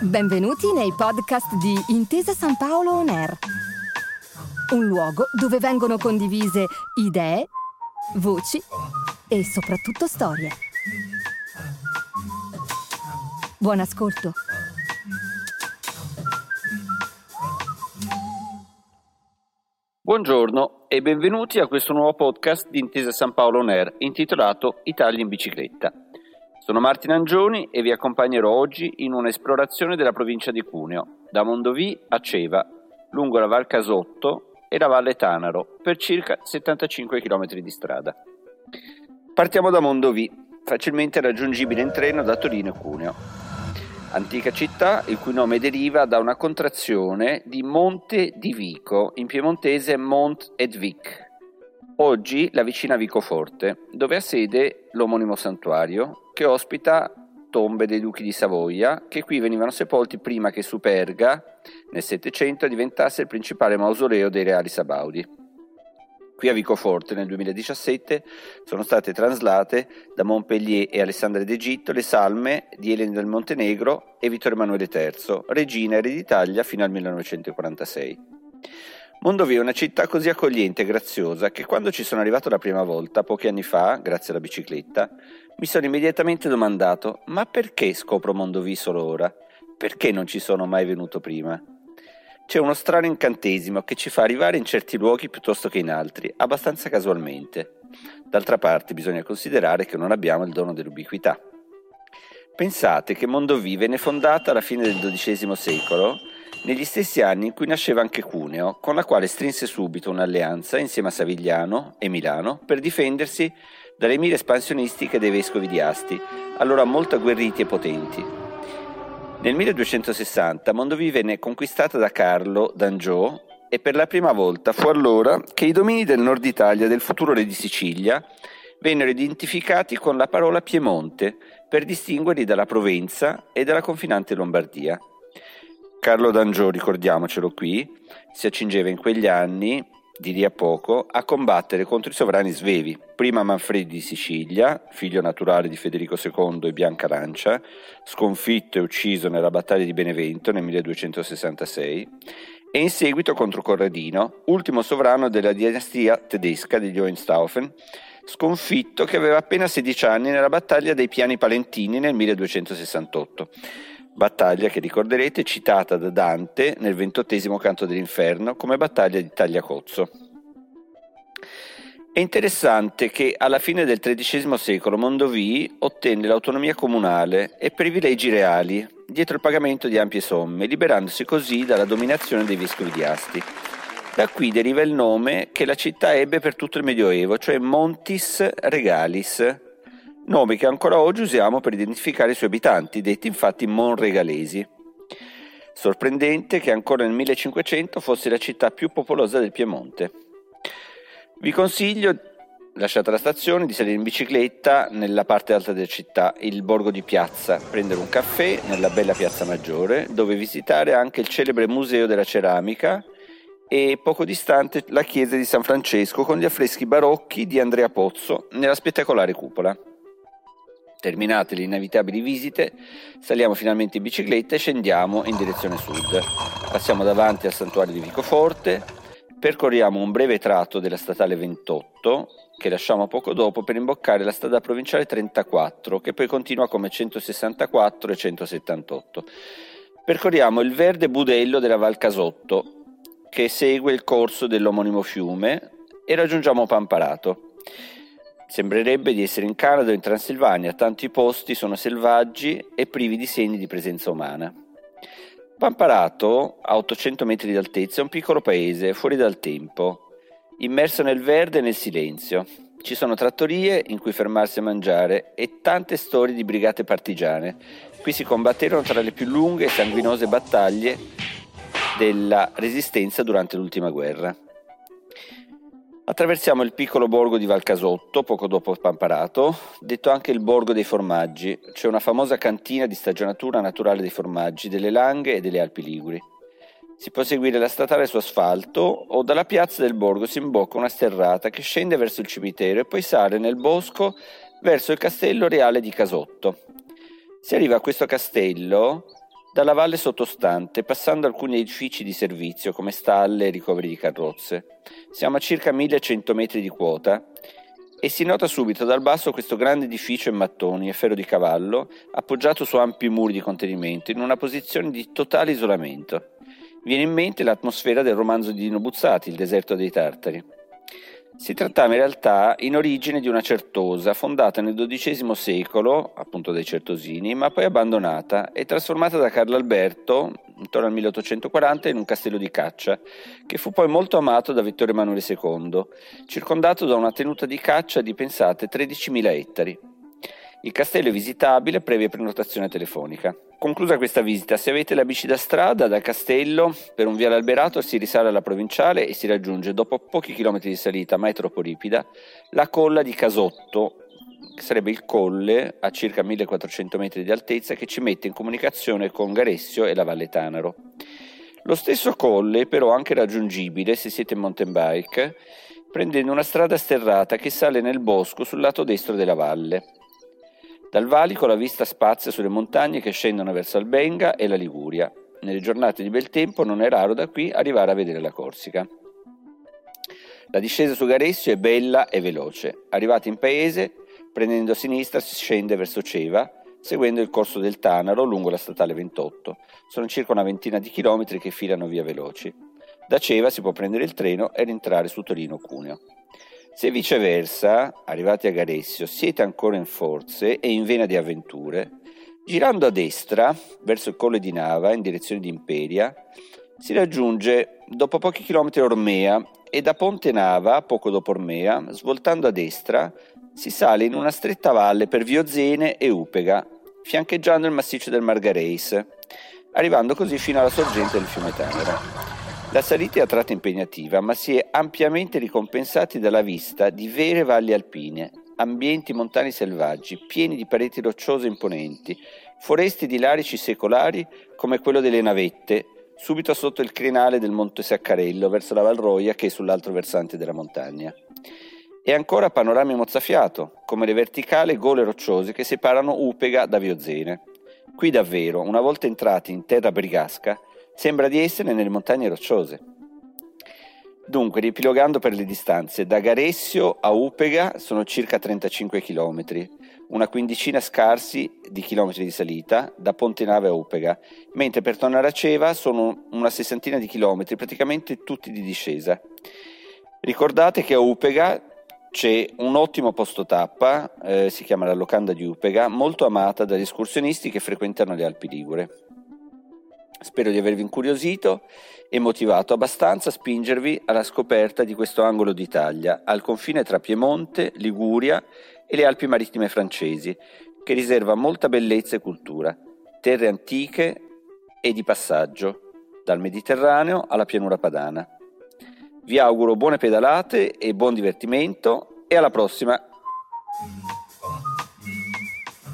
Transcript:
Benvenuti nei podcast di Intesa San Paolo On Air, un luogo dove vengono condivise idee, voci e soprattutto storie. Buon ascolto. Buongiorno e benvenuti a questo nuovo podcast di Intesa San Paolo On Air intitolato Italia in bicicletta. Sono Martin Angioni e vi accompagnerò oggi in un'esplorazione della provincia di Cuneo, da Mondovì a Ceva, lungo la Val Casotto e la Valle Tanaro, per circa 75 km di strada. Partiamo da Mondovì, facilmente raggiungibile in treno da Torino e Cuneo antica città il cui nome deriva da una contrazione di Monte di Vico, in piemontese Mont ed Vic, oggi la vicina Vicoforte, dove ha sede l'omonimo santuario che ospita tombe dei duchi di Savoia che qui venivano sepolti prima che Superga nel Settecento diventasse il principale mausoleo dei reali Sabaudi. Qui a Vicoforte nel 2017 sono state traslate da Montpellier e Alessandria d'Egitto le salme di Elena del Montenegro e Vittorio Emanuele III, regina ereditaria fino al 1946. Mondovì è una città così accogliente e graziosa che quando ci sono arrivato la prima volta, pochi anni fa, grazie alla bicicletta, mi sono immediatamente domandato ma perché scopro Mondovì solo ora? Perché non ci sono mai venuto prima? C'è uno strano incantesimo che ci fa arrivare in certi luoghi piuttosto che in altri, abbastanza casualmente. D'altra parte bisogna considerare che non abbiamo il dono dell'ubiquità. Pensate che Mondovì venne fondata alla fine del XII secolo, negli stessi anni in cui nasceva anche Cuneo, con la quale strinse subito un'alleanza insieme a Savigliano e Milano per difendersi dalle mire espansionistiche dei vescovi di Asti, allora molto agguerriti e potenti. Nel 1260 Mondovì venne conquistata da Carlo d'Angiò e per la prima volta fu allora che i domini del nord Italia del futuro re di Sicilia vennero identificati con la parola Piemonte per distinguerli dalla Provenza e dalla confinante Lombardia. Carlo d'Angiò, ricordiamocelo qui, si accingeva in quegli anni di lì a poco, a combattere contro i sovrani svevi, prima Manfredi di Sicilia, figlio naturale di Federico II e Bianca Lancia, sconfitto e ucciso nella battaglia di Benevento nel 1266, e in seguito contro Corradino, ultimo sovrano della dinastia tedesca degli Hohenstaufen, sconfitto che aveva appena 16 anni nella battaglia dei Piani Palentini nel 1268 battaglia che ricorderete citata da Dante nel ventottesimo canto dell'inferno come battaglia di Tagliacozzo. È interessante che alla fine del XIII secolo Mondovì ottenne l'autonomia comunale e privilegi reali dietro il pagamento di ampie somme, liberandosi così dalla dominazione dei vescovi di Asti. Da qui deriva il nome che la città ebbe per tutto il Medioevo, cioè Montis Regalis, nome che ancora oggi usiamo per identificare i suoi abitanti, detti infatti monregalesi. Sorprendente che ancora nel 1500 fosse la città più popolosa del Piemonte. Vi consiglio, lasciata la stazione, di salire in bicicletta nella parte alta della città, il borgo di Piazza, prendere un caffè nella bella Piazza Maggiore, dove visitare anche il celebre Museo della Ceramica e poco distante la chiesa di San Francesco con gli affreschi barocchi di Andrea Pozzo nella spettacolare cupola. Terminate le inevitabili visite, saliamo finalmente in bicicletta e scendiamo in direzione sud. Passiamo davanti al santuario di Vicoforte, percorriamo un breve tratto della statale 28 che lasciamo poco dopo per imboccare la strada provinciale 34 che poi continua come 164 e 178. Percorriamo il verde budello della Val Casotto che segue il corso dell'omonimo fiume e raggiungiamo Pamparato. Sembrerebbe di essere in Canada o in Transilvania, tanti posti sono selvaggi e privi di segni di presenza umana. Pamparato, a 800 metri di altezza, è un piccolo paese, fuori dal tempo, immerso nel verde e nel silenzio. Ci sono trattorie in cui fermarsi a mangiare e tante storie di brigate partigiane. Qui si combatterono tra le più lunghe e sanguinose battaglie della resistenza durante l'ultima guerra. Attraversiamo il piccolo borgo di Valcasotto, poco dopo Pamparato, detto anche il borgo dei formaggi, cioè una famosa cantina di stagionatura naturale dei formaggi delle Langhe e delle Alpi Liguri. Si può seguire la statale su asfalto o dalla piazza del borgo si imbocca una sterrata che scende verso il cimitero e poi sale nel bosco verso il castello reale di Casotto. Si arriva a questo castello dalla valle sottostante, passando alcuni edifici di servizio come stalle e ricoveri di carrozze. Siamo a circa 1100 metri di quota e si nota subito dal basso questo grande edificio in mattoni e ferro di cavallo, appoggiato su ampi muri di contenimento, in una posizione di totale isolamento. Viene in mente l'atmosfera del romanzo di Dino Buzzati, Il deserto dei Tartari. Si trattava in realtà in origine di una certosa fondata nel XII secolo, appunto dai Certosini, ma poi abbandonata e trasformata da Carlo Alberto intorno al 1840 in un castello di caccia, che fu poi molto amato da Vittorio Emanuele II, circondato da una tenuta di caccia di pensate 13.000 ettari. Il castello è visitabile previa prenotazione telefonica. Conclusa questa visita, se avete la bici da strada dal castello per un viale alberato si risale alla provinciale e si raggiunge dopo pochi chilometri di salita, mai troppo ripida, la colla di Casotto, che sarebbe il colle a circa 1400 metri di altezza che ci mette in comunicazione con Garessio e la Valle Tanaro. Lo stesso colle è però anche raggiungibile se siete in mountain bike prendendo una strada sterrata che sale nel bosco sul lato destro della valle. Dal valico la vista spazia sulle montagne che scendono verso Albenga e la Liguria. Nelle giornate di bel tempo non è raro da qui arrivare a vedere la Corsica. La discesa su Garessio è bella e veloce. Arrivati in paese, prendendo a sinistra si scende verso Ceva, seguendo il corso del Tanaro lungo la statale 28. Sono circa una ventina di chilometri che filano via veloci. Da Ceva si può prendere il treno e rientrare su Torino-Cuneo. Se viceversa, arrivati a Garessio, siete ancora in forze e in vena di avventure, girando a destra verso il colle di Nava in direzione di Imperia, si raggiunge dopo pochi chilometri Ormea e da Ponte Nava, poco dopo Ormea, svoltando a destra, si sale in una stretta valle per Viozene e Upega, fiancheggiando il massiccio del Margareis, arrivando così fino alla sorgente del fiume Tenero. La salita è a tratti impegnativa, ma si è ampiamente ricompensati dalla vista di vere valli alpine, ambienti montani selvaggi, pieni di pareti rocciose imponenti, foreste di larici secolari come quello delle navette, subito sotto il crinale del Monte Saccarello verso la Valroia che è sull'altro versante della montagna. E ancora panorami mozzafiato, come le verticali gole rocciose che separano Upega da Viozene. Qui davvero, una volta entrati in terra brigasca, Sembra di essere nelle montagne rocciose. Dunque, riepilogando per le distanze, da Garessio a Upega sono circa 35 km, una quindicina scarsi di chilometri di salita da Ponte Nave a Upega, mentre per tornare a Ceva sono una sessantina di chilometri, praticamente tutti di discesa. Ricordate che a Upega c'è un ottimo posto tappa, eh, si chiama la Locanda di Upega, molto amata dagli escursionisti che frequentano le Alpi Ligure. Spero di avervi incuriosito e motivato abbastanza a spingervi alla scoperta di questo angolo d'Italia, al confine tra Piemonte, Liguria e le Alpi marittime francesi, che riserva molta bellezza e cultura, terre antiche e di passaggio, dal Mediterraneo alla pianura padana. Vi auguro buone pedalate e buon divertimento e alla prossima!